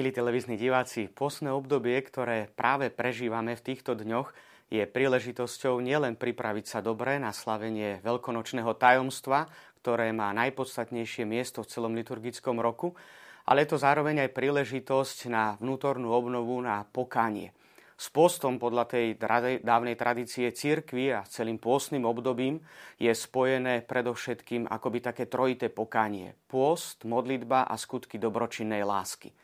Milí televízni diváci, posné obdobie, ktoré práve prežívame v týchto dňoch, je príležitosťou nielen pripraviť sa dobre na slavenie veľkonočného tajomstva, ktoré má najpodstatnejšie miesto v celom liturgickom roku, ale je to zároveň aj príležitosť na vnútornú obnovu, na pokánie. S postom podľa tej dávnej tradície cirkvi a celým pôstnym obdobím je spojené predovšetkým akoby také trojité pokánie. Pôst, modlitba a skutky dobročinnej lásky.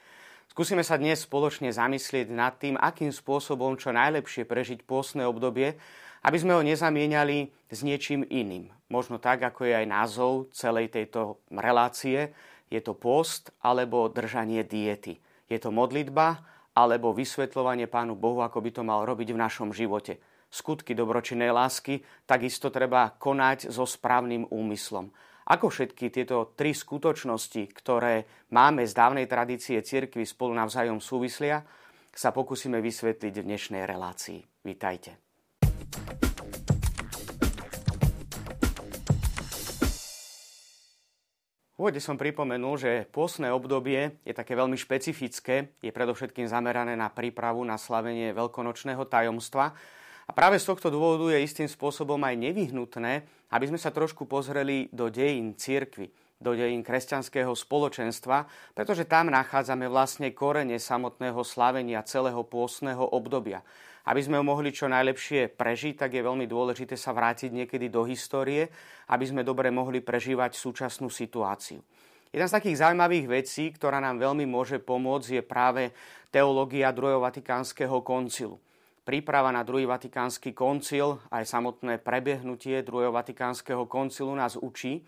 Skúsime sa dnes spoločne zamyslieť nad tým, akým spôsobom čo najlepšie prežiť pôstne obdobie, aby sme ho nezamieniali s niečím iným. Možno tak, ako je aj názov celej tejto relácie, je to post alebo držanie diety. Je to modlitba alebo vysvetľovanie Pánu Bohu, ako by to mal robiť v našom živote. Skutky dobročinnej lásky takisto treba konať so správnym úmyslom. Ako všetky tieto tri skutočnosti, ktoré máme z dávnej tradície cirkvy spolu navzájom súvislia, sa pokúsime vysvetliť v dnešnej relácii. Vítajte. V úvode som pripomenul, že pôsne obdobie je také veľmi špecifické, je predovšetkým zamerané na prípravu na slavenie veľkonočného tajomstva a práve z tohto dôvodu je istým spôsobom aj nevyhnutné, aby sme sa trošku pozreli do dejín cirkvy, do dejín kresťanského spoločenstva, pretože tam nachádzame vlastne korene samotného slavenia celého pôstneho obdobia. Aby sme ho mohli čo najlepšie prežiť, tak je veľmi dôležité sa vrátiť niekedy do histórie, aby sme dobre mohli prežívať súčasnú situáciu. Jedna z takých zaujímavých vecí, ktorá nám veľmi môže pomôcť, je práve teológia druhého vatikánskeho koncilu príprava na druhý vatikánsky koncil, aj samotné prebiehnutie druhého vatikánskeho koncilu nás učí,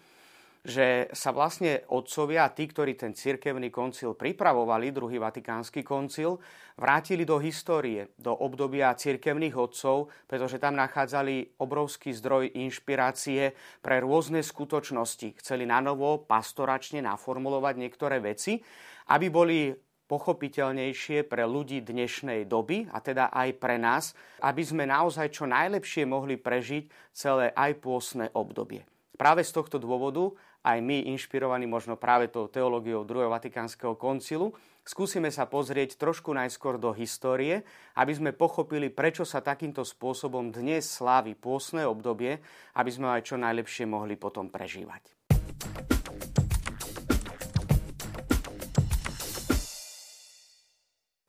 že sa vlastne otcovia, tí, ktorí ten cirkevný koncil pripravovali, druhý vatikánsky koncil, vrátili do histórie, do obdobia cirkevných otcov, pretože tam nachádzali obrovský zdroj inšpirácie pre rôzne skutočnosti. Chceli na novo pastoračne naformulovať niektoré veci, aby boli pochopiteľnejšie pre ľudí dnešnej doby a teda aj pre nás, aby sme naozaj čo najlepšie mohli prežiť celé aj pôsne obdobie. Práve z tohto dôvodu aj my, inšpirovaní možno práve tou teológiou druhého Vatikánskeho koncilu, skúsime sa pozrieť trošku najskôr do histórie, aby sme pochopili, prečo sa takýmto spôsobom dnes slávi pôsne obdobie, aby sme aj čo najlepšie mohli potom prežívať.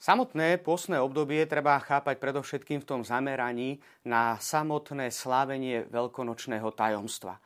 Samotné postné obdobie treba chápať predovšetkým v tom zameraní na samotné slávenie veľkonočného tajomstva.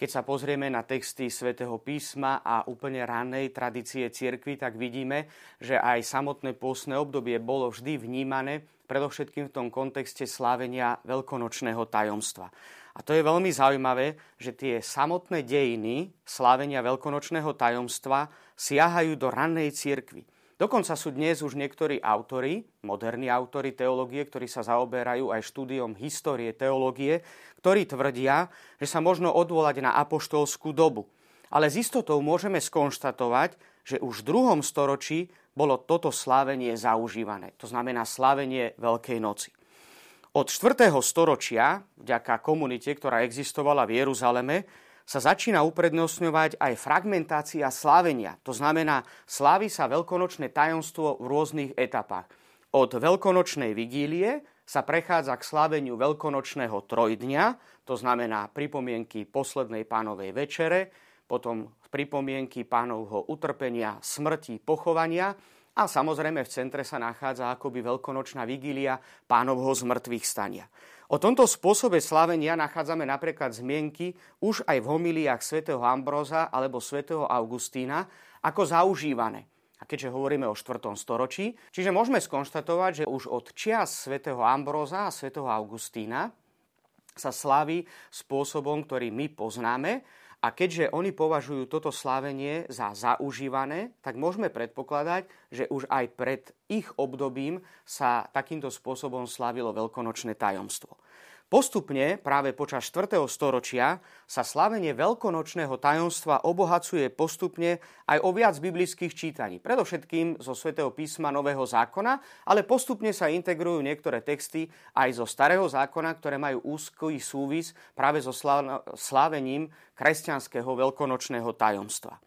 Keď sa pozrieme na texty svätého písma a úplne ranej tradície cirkvy, tak vidíme, že aj samotné postné obdobie bolo vždy vnímané predovšetkým v tom kontexte slávenia veľkonočného tajomstva. A to je veľmi zaujímavé, že tie samotné dejiny slávenia veľkonočného tajomstva siahajú do rannej cirkvy. Dokonca sú dnes už niektorí autory, moderní autory teológie, ktorí sa zaoberajú aj štúdiom histórie teológie, ktorí tvrdia, že sa možno odvolať na apoštolskú dobu. Ale s istotou môžeme skonštatovať, že už v druhom storočí bolo toto slávenie zaužívané. To znamená slávenie Veľkej noci. Od 4. storočia, vďaka komunite, ktorá existovala v Jeruzaleme, sa začína uprednostňovať aj fragmentácia slávenia. To znamená, slávi sa veľkonočné tajomstvo v rôznych etapách. Od veľkonočnej vigílie sa prechádza k sláveniu veľkonočného trojdňa, to znamená pripomienky poslednej pánovej večere, potom pripomienky pánovho utrpenia, smrti, pochovania a samozrejme v centre sa nachádza akoby veľkonočná vigília pánovho zmrtvých stania. O tomto spôsobe slavenia nachádzame napríklad zmienky už aj v homiliách svätého Ambroza alebo svätého Augustína ako zaužívané. A keďže hovoríme o 4. storočí, čiže môžeme skonštatovať, že už od čias svätého Ambroza a svätého Augustína sa slaví spôsobom, ktorý my poznáme a keďže oni považujú toto slávenie za zaužívané, tak môžeme predpokladať, že už aj pred ich obdobím sa takýmto spôsobom slávilo veľkonočné tajomstvo. Postupne, práve počas 4. storočia, sa slavenie veľkonočného tajomstva obohacuje postupne aj o viac biblických čítaní. Predovšetkým zo svätého písma Nového zákona, ale postupne sa integrujú niektoré texty aj zo Starého zákona, ktoré majú úzký súvis práve so slávením kresťanského veľkonočného tajomstva.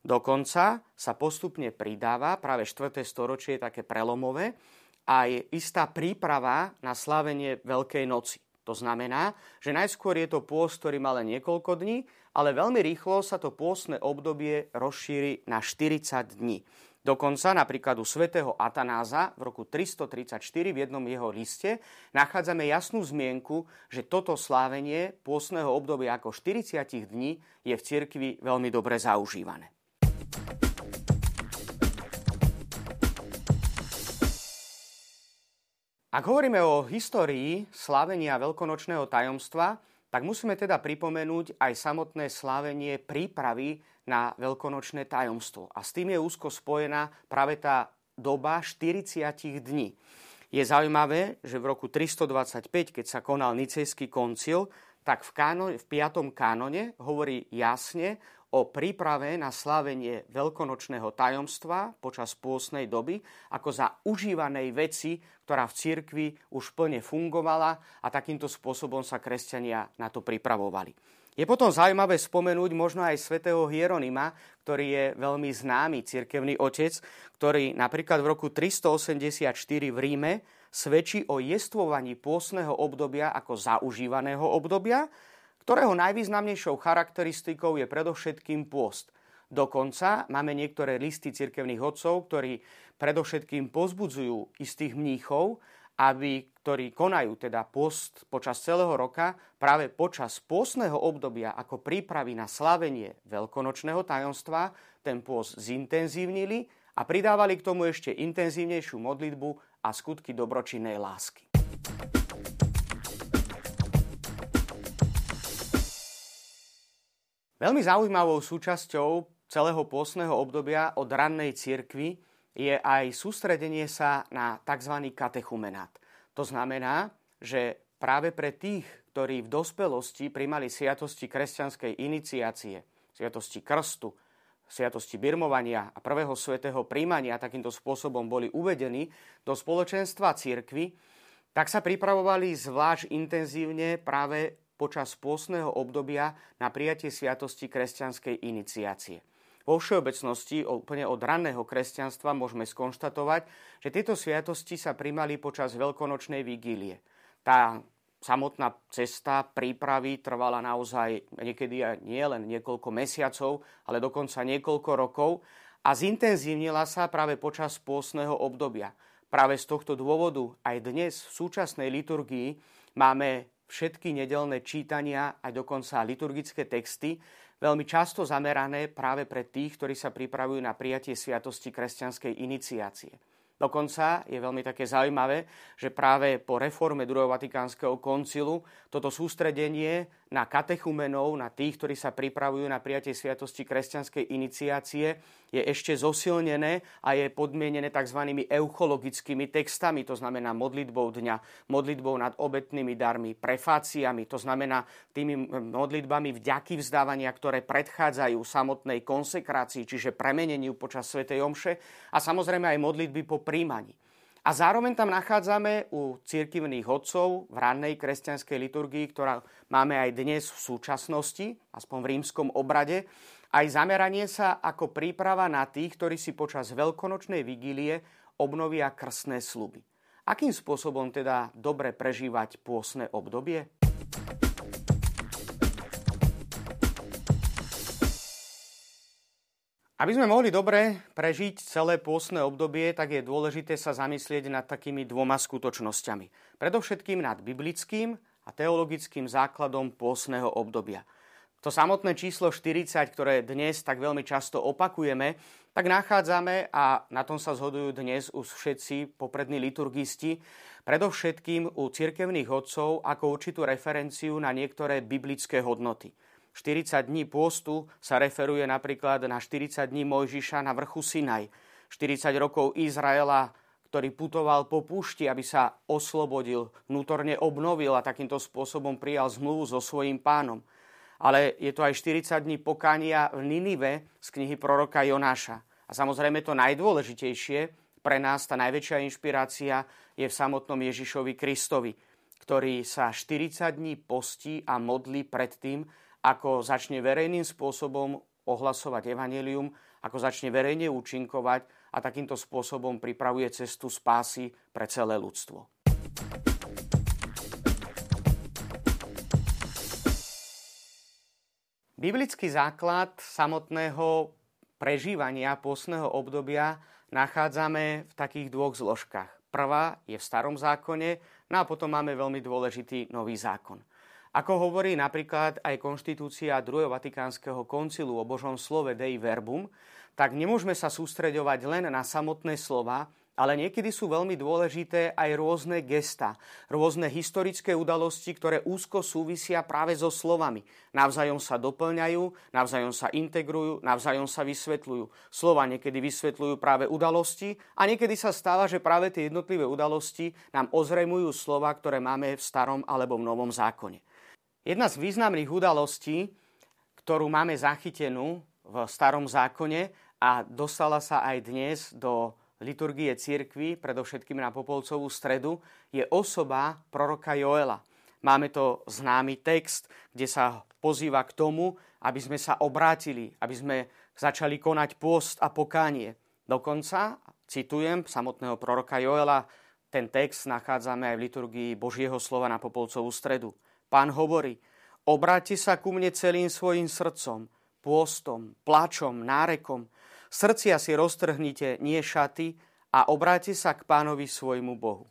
Dokonca sa postupne pridáva, práve 4. storočie také prelomové, aj istá príprava na slávenie Veľkej noci. To znamená, že najskôr je to pôst, ktorý má len niekoľko dní, ale veľmi rýchlo sa to pôstne obdobie rozšíri na 40 dní. Dokonca napríklad u svätého Atanáza v roku 334 v jednom jeho liste nachádzame jasnú zmienku, že toto slávenie pôstneho obdobia ako 40 dní je v cirkvi veľmi dobre zaužívané. Ak hovoríme o histórii slávenia veľkonočného tajomstva, tak musíme teda pripomenúť aj samotné slávenie prípravy na veľkonočné tajomstvo. A s tým je úzko spojená práve tá doba 40 dní. Je zaujímavé, že v roku 325, keď sa konal Nicejský koncil, tak v, kánone, v 5. kánone hovorí jasne o príprave na slávenie veľkonočného tajomstva počas pôsnej doby ako za užívanej veci, ktorá v cirkvi už plne fungovala a takýmto spôsobom sa kresťania na to pripravovali. Je potom zaujímavé spomenúť možno aj svätého Hieronima, ktorý je veľmi známy cirkevný otec, ktorý napríklad v roku 384 v Ríme svedčí o jestvovaní pôsneho obdobia ako zaužívaného obdobia, ktorého najvýznamnejšou charakteristikou je predovšetkým pôst. Dokonca máme niektoré listy cirkevných odcov, ktorí predovšetkým pozbudzujú istých mníchov, aby, ktorí konajú teda post počas celého roka, práve počas pôstneho obdobia ako prípravy na slavenie veľkonočného tajomstva, ten post zintenzívnili a pridávali k tomu ešte intenzívnejšiu modlitbu a skutky dobročinnej lásky. Veľmi zaujímavou súčasťou celého pôstneho obdobia od rannej cirkvi je aj sústredenie sa na tzv. katechumenát. To znamená, že práve pre tých, ktorí v dospelosti primali sviatosti kresťanskej iniciácie, sviatosti krstu, sviatosti birmovania a prvého svetého príjmania takýmto spôsobom boli uvedení do spoločenstva cirkvy, tak sa pripravovali zvlášť intenzívne práve počas pôstneho obdobia na prijatie sviatosti kresťanskej iniciácie. Vo všeobecnosti, úplne od ranného kresťanstva, môžeme skonštatovať, že tieto sviatosti sa primali počas veľkonočnej vigílie. Tá samotná cesta prípravy trvala naozaj niekedy aj nie len niekoľko mesiacov, ale dokonca niekoľko rokov a zintenzívnila sa práve počas pôstneho obdobia. Práve z tohto dôvodu aj dnes v súčasnej liturgii máme všetky nedelné čítania, aj dokonca liturgické texty, veľmi často zamerané práve pre tých, ktorí sa pripravujú na prijatie sviatosti kresťanskej iniciácie. Dokonca je veľmi také zaujímavé, že práve po reforme druhého Vatikánskeho koncilu toto sústredenie na katechumenov, na tých, ktorí sa pripravujú na prijatie sviatosti kresťanskej iniciácie, je ešte zosilnené a je podmienené tzv. euchologickými textami, to znamená modlitbou dňa, modlitbou nad obetnými darmi, prefáciami, to znamená tými modlitbami vďaky vzdávania, ktoré predchádzajú samotnej konsekrácii, čiže premeneniu počas Sv. Omše a samozrejme aj modlitby po príjmaní. A zároveň tam nachádzame u církivných odcov v rannej kresťanskej liturgii, ktorá máme aj dnes v súčasnosti, aspoň v rímskom obrade, aj zameranie sa ako príprava na tých, ktorí si počas veľkonočnej vigílie obnovia krstné sluby. Akým spôsobom teda dobre prežívať pôsne obdobie? Aby sme mohli dobre prežiť celé pôstne obdobie, tak je dôležité sa zamyslieť nad takými dvoma skutočnosťami. Predovšetkým nad biblickým a teologickým základom pôstneho obdobia. To samotné číslo 40, ktoré dnes tak veľmi často opakujeme, tak nachádzame, a na tom sa zhodujú dnes už všetci poprední liturgisti, predovšetkým u cirkevných odcov ako určitú referenciu na niektoré biblické hodnoty. 40 dní pôstu sa referuje napríklad na 40 dní Mojžiša na vrchu Sinaj. 40 rokov Izraela, ktorý putoval po púšti, aby sa oslobodil, vnútorne obnovil a takýmto spôsobom prijal zmluvu so svojím pánom. Ale je to aj 40 dní pokania v Ninive z knihy proroka Jonáša. A samozrejme to najdôležitejšie, pre nás tá najväčšia inšpirácia je v samotnom Ježišovi Kristovi, ktorý sa 40 dní postí a modlí pred tým, ako začne verejným spôsobom ohlasovať evanelium, ako začne verejne účinkovať a takýmto spôsobom pripravuje cestu spásy pre celé ľudstvo. Biblický základ samotného prežívania pôstneho obdobia nachádzame v takých dvoch zložkách. Prvá je v starom zákone, no a potom máme veľmi dôležitý nový zákon. Ako hovorí napríklad aj konštitúcia druhého Vatikánskeho koncilu o Božom slove Dei Verbum, tak nemôžeme sa sústreďovať len na samotné slova, ale niekedy sú veľmi dôležité aj rôzne gesta, rôzne historické udalosti, ktoré úzko súvisia práve so slovami. Navzájom sa doplňajú, navzájom sa integrujú, navzájom sa vysvetľujú. Slova niekedy vysvetľujú práve udalosti a niekedy sa stáva, že práve tie jednotlivé udalosti nám ozremujú slova, ktoré máme v starom alebo v novom zákone. Jedna z významných udalostí, ktorú máme zachytenú v starom zákone a dostala sa aj dnes do liturgie cirkvy, predovšetkým na Popolcovú stredu, je osoba proroka Joela. Máme to známy text, kde sa pozýva k tomu, aby sme sa obrátili, aby sme začali konať pôst a pokánie. Dokonca, citujem samotného proroka Joela, ten text nachádzame aj v liturgii Božieho slova na Popolcovú stredu. Pán hovorí, obráťte sa ku mne celým svojim srdcom, pôstom, plačom, nárekom, Srdcia si roztrhnite nie šaty a obráte sa k pánovi svojmu Bohu.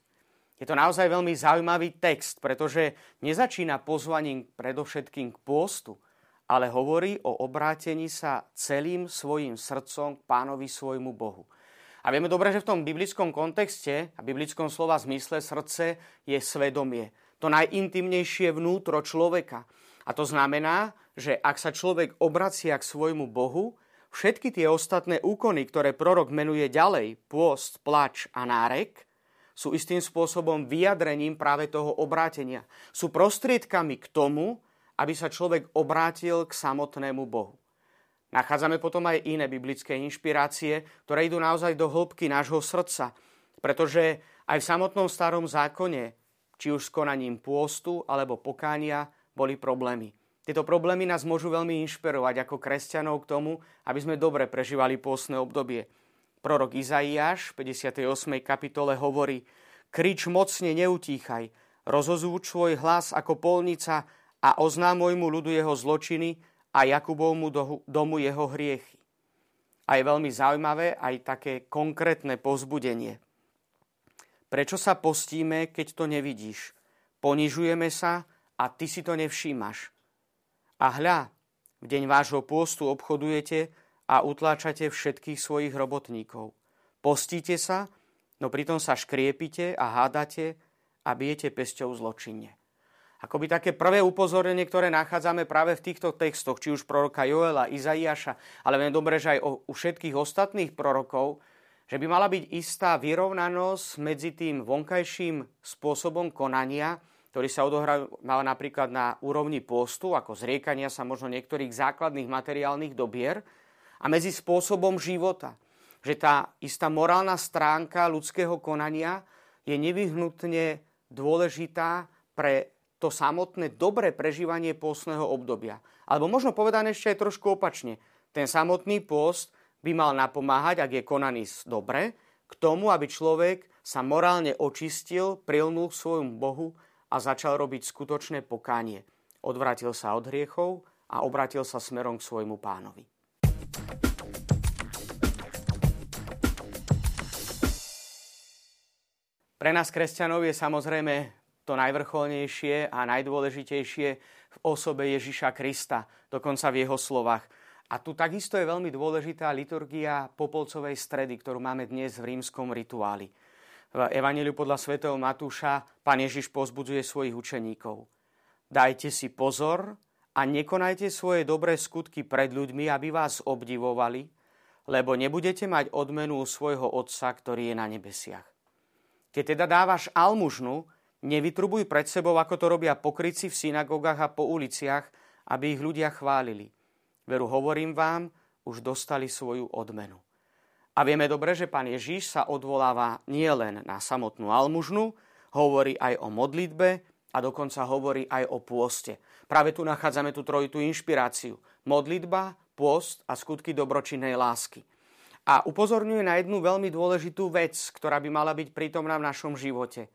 Je to naozaj veľmi zaujímavý text, pretože nezačína pozvaním predovšetkým k pôstu, ale hovorí o obrátení sa celým svojim srdcom k pánovi svojmu Bohu. A vieme dobre, že v tom biblickom kontexte a biblickom slova zmysle srdce je svedomie. To najintimnejšie vnútro človeka. A to znamená, že ak sa človek obracia k svojmu Bohu, Všetky tie ostatné úkony, ktoré prorok menuje ďalej, pôst, plač a nárek, sú istým spôsobom vyjadrením práve toho obrátenia. Sú prostriedkami k tomu, aby sa človek obrátil k samotnému Bohu. Nachádzame potom aj iné biblické inšpirácie, ktoré idú naozaj do hĺbky nášho srdca, pretože aj v samotnom starom zákone, či už s konaním pôstu alebo pokánia, boli problémy. Tieto problémy nás môžu veľmi inšpirovať ako kresťanov k tomu, aby sme dobre prežívali pôstne obdobie. Prorok Izaiáš v 58. kapitole hovorí Krič mocne neutíchaj, rozozúč svoj hlas ako polnica a oznám môjmu ľudu jeho zločiny a Jakubovmu domu jeho hriechy. A je veľmi zaujímavé aj také konkrétne pozbudenie. Prečo sa postíme, keď to nevidíš? Ponižujeme sa a ty si to nevšímaš. A hľa, v deň vášho pôstu obchodujete a utláčate všetkých svojich robotníkov. Postíte sa, no pritom sa škriepite a hádate a bijete pesťou zločinne. Akoby také prvé upozornenie, ktoré nachádzame práve v týchto textoch, či už proroka Joela, Izaiáša, ale viem dobre, že aj u všetkých ostatných prorokov, že by mala byť istá vyrovnanosť medzi tým vonkajším spôsobom konania ktorý sa odohráva napríklad na úrovni postu, ako zriekania sa možno niektorých základných materiálnych dobier, a medzi spôsobom života. Že tá istá morálna stránka ľudského konania je nevyhnutne dôležitá pre to samotné dobré prežívanie pôstneho obdobia. Alebo možno povedané ešte aj trošku opačne. Ten samotný pôst by mal napomáhať, ak je konaný dobre, k tomu, aby človek sa morálne očistil, prilnul k svojmu Bohu a začal robiť skutočné pokánie. Odvrátil sa od hriechov a obratil sa smerom k svojmu pánovi. Pre nás kresťanov je samozrejme to najvrcholnejšie a najdôležitejšie v osobe Ježiša Krista, dokonca v jeho slovách. A tu takisto je veľmi dôležitá liturgia Popolcovej stredy, ktorú máme dnes v rímskom rituáli v Evangeliu podľa svätého Matúša pán Ježiš pozbudzuje svojich učeníkov. Dajte si pozor a nekonajte svoje dobré skutky pred ľuďmi, aby vás obdivovali, lebo nebudete mať odmenu svojho Otca, ktorý je na nebesiach. Keď teda dávaš almužnu, nevytrubuj pred sebou, ako to robia pokryci v synagogách a po uliciach, aby ich ľudia chválili. Veru hovorím vám, už dostali svoju odmenu. A vieme dobre, že pán Ježíš sa odvoláva nielen na samotnú almužnu, hovorí aj o modlitbe a dokonca hovorí aj o pôste. Práve tu nachádzame tú trojitú inšpiráciu. Modlitba, post a skutky dobročinnej lásky. A upozorňuje na jednu veľmi dôležitú vec, ktorá by mala byť prítomná v našom živote.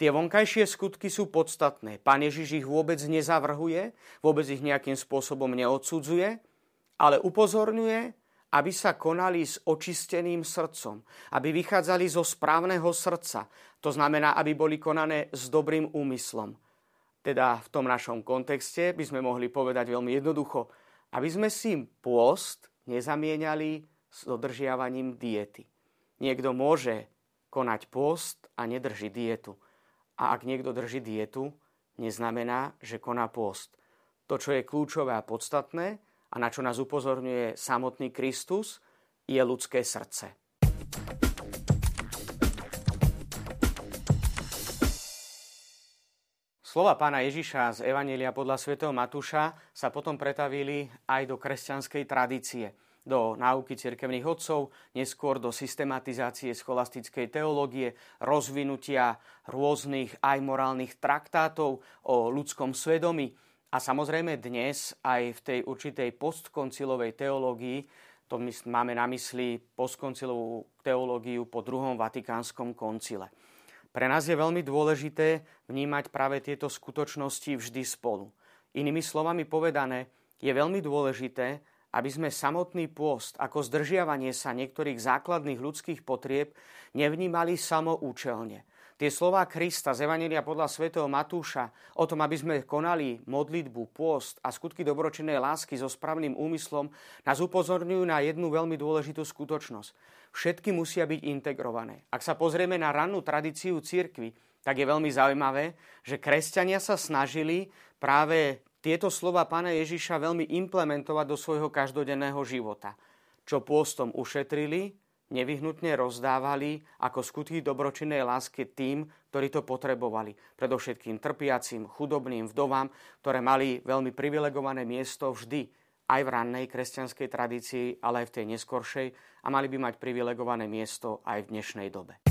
Tie vonkajšie skutky sú podstatné. Pán Ježiš ich vôbec nezavrhuje, vôbec ich nejakým spôsobom neodsudzuje, ale upozorňuje, aby sa konali s očisteným srdcom, aby vychádzali zo správneho srdca. To znamená, aby boli konané s dobrým úmyslom. Teda v tom našom kontexte by sme mohli povedať veľmi jednoducho, aby sme si pôst nezamieniali s dodržiavaním diety. Niekto môže konať pôst a nedrží dietu. A ak niekto drží dietu, neznamená, že koná pôst. To, čo je kľúčové a podstatné, a na čo nás upozorňuje samotný Kristus, je ľudské srdce. Slova pána Ježiša z Evanielia podľa svätého Matúša sa potom pretavili aj do kresťanskej tradície, do náuky cirkevných odcov, neskôr do systematizácie scholastickej teológie, rozvinutia rôznych aj morálnych traktátov o ľudskom svedomí, a samozrejme dnes aj v tej určitej postkoncilovej teológii, to my máme na mysli postkoncilovú teológiu po druhom vatikánskom koncile. Pre nás je veľmi dôležité vnímať práve tieto skutočnosti vždy spolu. Inými slovami povedané, je veľmi dôležité, aby sme samotný pôst ako zdržiavanie sa niektorých základných ľudských potrieb nevnímali samoučelne, Tie slová Krista z Evanelia podľa svätého Matúša o tom, aby sme konali modlitbu, pôst a skutky dobročinnej lásky so správnym úmyslom, nás upozorňujú na jednu veľmi dôležitú skutočnosť. Všetky musia byť integrované. Ak sa pozrieme na rannú tradíciu cirkvy, tak je veľmi zaujímavé, že kresťania sa snažili práve tieto slova pána Ježiša veľmi implementovať do svojho každodenného života. Čo pôstom ušetrili, nevyhnutne rozdávali ako skutky dobročinnej lásky tým, ktorí to potrebovali. Predovšetkým trpiacim, chudobným, vdovám, ktoré mali veľmi privilegované miesto vždy, aj v rannej kresťanskej tradícii, ale aj v tej neskoršej a mali by mať privilegované miesto aj v dnešnej dobe.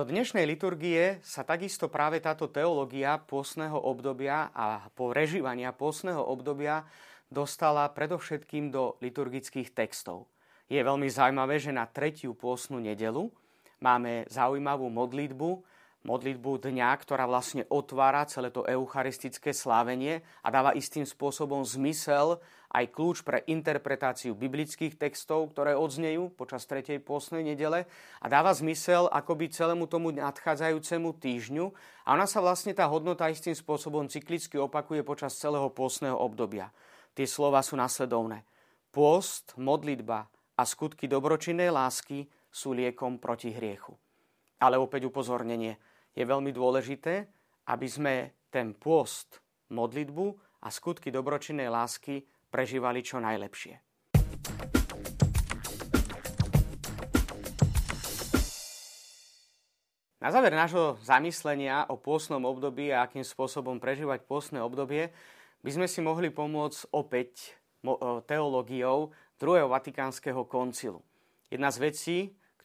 Do dnešnej liturgie sa takisto práve táto teológia pôsneho obdobia a prežívania pôsneho obdobia dostala predovšetkým do liturgických textov. Je veľmi zaujímavé, že na tretiu pôsnu nedelu máme zaujímavú modlitbu, modlitbu dňa, ktorá vlastne otvára celé to eucharistické slávenie a dáva istým spôsobom zmysel aj kľúč pre interpretáciu biblických textov, ktoré odznejú počas tretej pôsnej nedele a dáva zmysel akoby celému tomu nadchádzajúcemu týždňu a ona sa vlastne tá hodnota istým spôsobom cyklicky opakuje počas celého pôsneho obdobia. Tie slova sú nasledovné. Pôst, modlitba a skutky dobročinnej lásky sú liekom proti hriechu. Ale opäť upozornenie. Je veľmi dôležité, aby sme ten pôst, modlitbu a skutky dobročinnej lásky prežívali čo najlepšie. Na záver nášho zamyslenia o pôsnom období a akým spôsobom prežívať pôsne obdobie by sme si mohli pomôcť opäť teológiou druhého vatikánskeho koncilu. Jedna z vecí,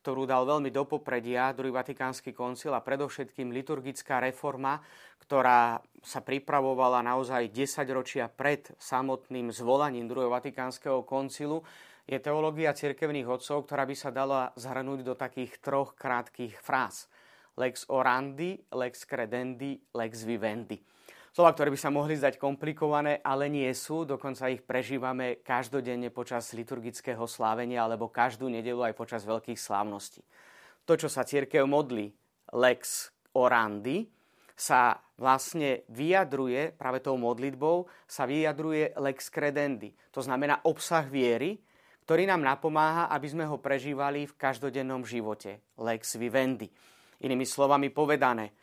ktorú dal veľmi do popredia druhý Vatikánsky koncil a predovšetkým liturgická reforma, ktorá sa pripravovala naozaj 10 ročia pred samotným zvolaním druhého Vatikánskeho koncilu, je teológia cirkevných odcov, ktorá by sa dala zhrnúť do takých troch krátkých fráz. Lex orandi, lex credendi, lex vivendi. Slova, ktoré by sa mohli zdať komplikované, ale nie sú. Dokonca ich prežívame každodenne počas liturgického slávenia alebo každú nedelu aj počas veľkých slávností. To, čo sa církev modlí, lex orandi, sa vlastne vyjadruje, práve tou modlitbou, sa vyjadruje lex credendi. To znamená obsah viery, ktorý nám napomáha, aby sme ho prežívali v každodennom živote. Lex vivendi. Inými slovami povedané,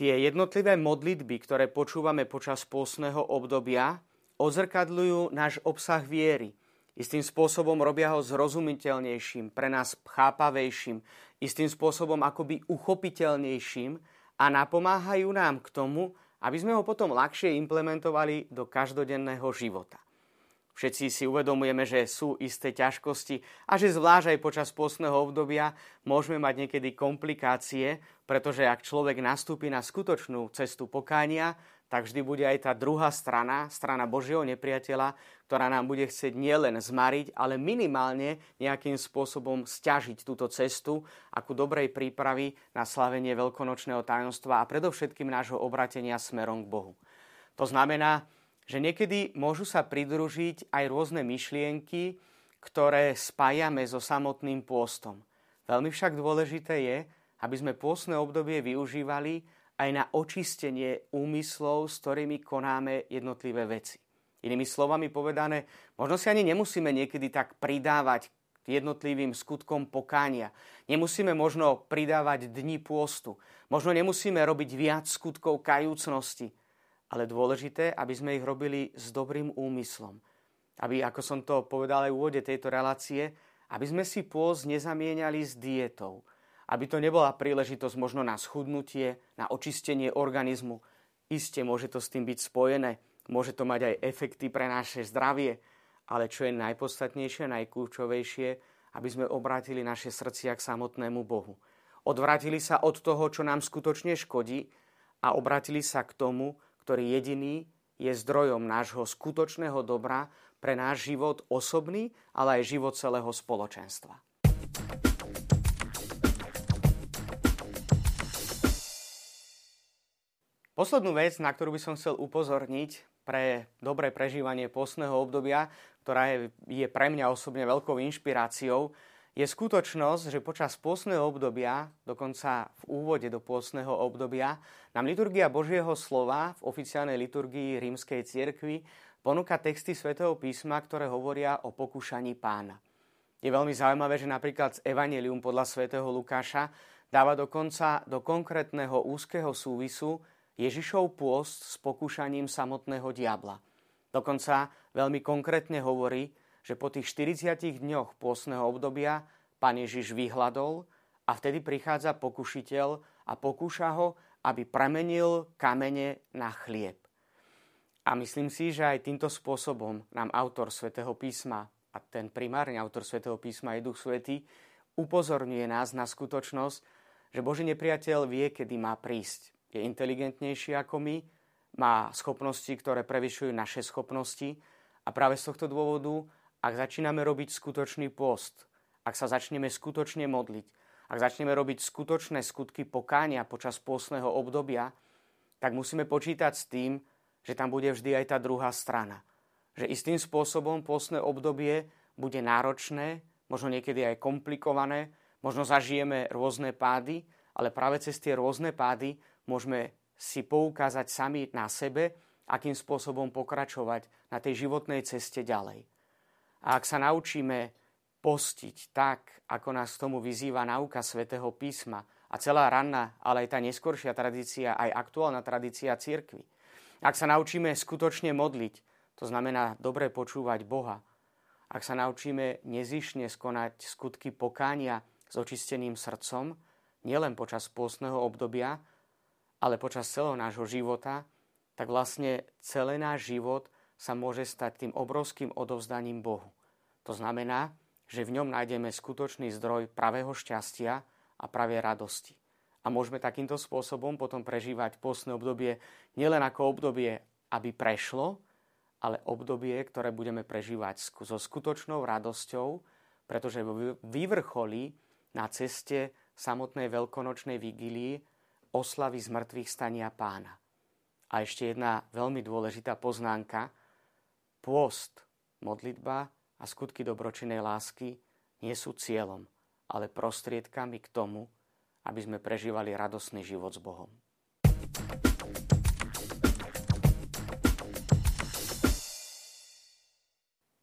Tie jednotlivé modlitby, ktoré počúvame počas pôsneho obdobia, ozrkadľujú náš obsah viery. Istým spôsobom robia ho zrozumiteľnejším, pre nás chápavejším, istým spôsobom akoby uchopiteľnejším a napomáhajú nám k tomu, aby sme ho potom ľahšie implementovali do každodenného života. Všetci si uvedomujeme, že sú isté ťažkosti a že zvlášť aj počas pôstneho obdobia môžeme mať niekedy komplikácie, pretože ak človek nastúpi na skutočnú cestu pokánia, tak vždy bude aj tá druhá strana, strana Božieho nepriateľa, ktorá nám bude chcieť nielen zmariť, ale minimálne nejakým spôsobom stiažiť túto cestu ako dobrej prípravy na slavenie veľkonočného tajomstva a predovšetkým nášho obratenia smerom k Bohu. To znamená, že niekedy môžu sa pridružiť aj rôzne myšlienky, ktoré spájame so samotným pôstom. Veľmi však dôležité je, aby sme pôstne obdobie využívali aj na očistenie úmyslov, s ktorými konáme jednotlivé veci. Inými slovami povedané, možno si ani nemusíme niekedy tak pridávať k jednotlivým skutkom pokánia. Nemusíme možno pridávať dni pôstu. Možno nemusíme robiť viac skutkov kajúcnosti. Ale dôležité, aby sme ich robili s dobrým úmyslom. Aby, ako som to povedal aj v úvode tejto relácie, aby sme si pôst nezamieniali s dietou aby to nebola príležitosť možno na schudnutie, na očistenie organizmu. Isté môže to s tým byť spojené, môže to mať aj efekty pre naše zdravie, ale čo je najpodstatnejšie, najkľúčovejšie, aby sme obrátili naše srdcia k samotnému Bohu. Odvrátili sa od toho, čo nám skutočne škodí a obrátili sa k tomu, ktorý jediný je zdrojom nášho skutočného dobra pre náš život osobný, ale aj život celého spoločenstva. Poslednú vec, na ktorú by som chcel upozorniť pre dobré prežívanie postného obdobia, ktorá je, je pre mňa osobne veľkou inšpiráciou, je skutočnosť, že počas pôstneho obdobia, dokonca v úvode do pôstneho obdobia, nám liturgia Božieho slova v oficiálnej liturgii rímskej cirkvi ponúka texty svätého písma, ktoré hovoria o pokúšaní pána. Je veľmi zaujímavé, že napríklad z Evangelium podľa svätého Lukáša dáva dokonca do konkrétneho úzkeho súvisu Ježišov pôst s pokúšaním samotného diabla. Dokonca veľmi konkrétne hovorí, že po tých 40 dňoch pôstneho obdobia pán Ježiš vyhľadol a vtedy prichádza pokušiteľ a pokúša ho, aby premenil kamene na chlieb. A myslím si, že aj týmto spôsobom nám autor svätého písma, a ten primárny autor svätého písma je Duch Svetý, upozorňuje nás na skutočnosť, že Boží nepriateľ vie, kedy má prísť je inteligentnejší ako my, má schopnosti, ktoré prevyšujú naše schopnosti a práve z tohto dôvodu, ak začíname robiť skutočný post, ak sa začneme skutočne modliť, ak začneme robiť skutočné skutky pokánia počas pôstneho obdobia, tak musíme počítať s tým, že tam bude vždy aj tá druhá strana. Že istým spôsobom pôstne obdobie bude náročné, možno niekedy aj komplikované, možno zažijeme rôzne pády, ale práve cez tie rôzne pády môžeme si poukázať sami na sebe, akým spôsobom pokračovať na tej životnej ceste ďalej. A ak sa naučíme postiť tak, ako nás k tomu vyzýva nauka svätého písma a celá ranná, ale aj tá neskoršia tradícia, aj aktuálna tradícia cirkvy. Ak sa naučíme skutočne modliť, to znamená dobre počúvať Boha, ak sa naučíme nezišne skonať skutky pokánia s očisteným srdcom, nielen počas pôstneho obdobia, ale počas celého nášho života, tak vlastne celý náš život sa môže stať tým obrovským odovzdaním Bohu. To znamená, že v ňom nájdeme skutočný zdroj pravého šťastia a pravej radosti. A môžeme takýmto spôsobom potom prežívať postné obdobie nielen ako obdobie, aby prešlo, ale obdobie, ktoré budeme prežívať so skutočnou radosťou, pretože vyvrcholí na ceste samotnej veľkonočnej vigílii oslavy zmrtvých stania pána. A ešte jedna veľmi dôležitá poznámka. Pôst, modlitba a skutky dobročinej lásky nie sú cieľom, ale prostriedkami k tomu, aby sme prežívali radosný život s Bohom.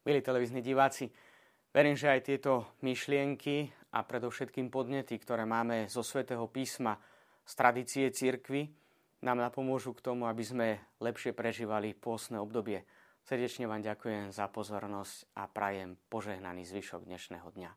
Milí televízni diváci, verím, že aj tieto myšlienky a predovšetkým podnety, ktoré máme zo svätého písma, z tradície církvy nám napomôžu k tomu, aby sme lepšie prežívali pôstne obdobie. Srdečne vám ďakujem za pozornosť a prajem požehnaný zvyšok dnešného dňa.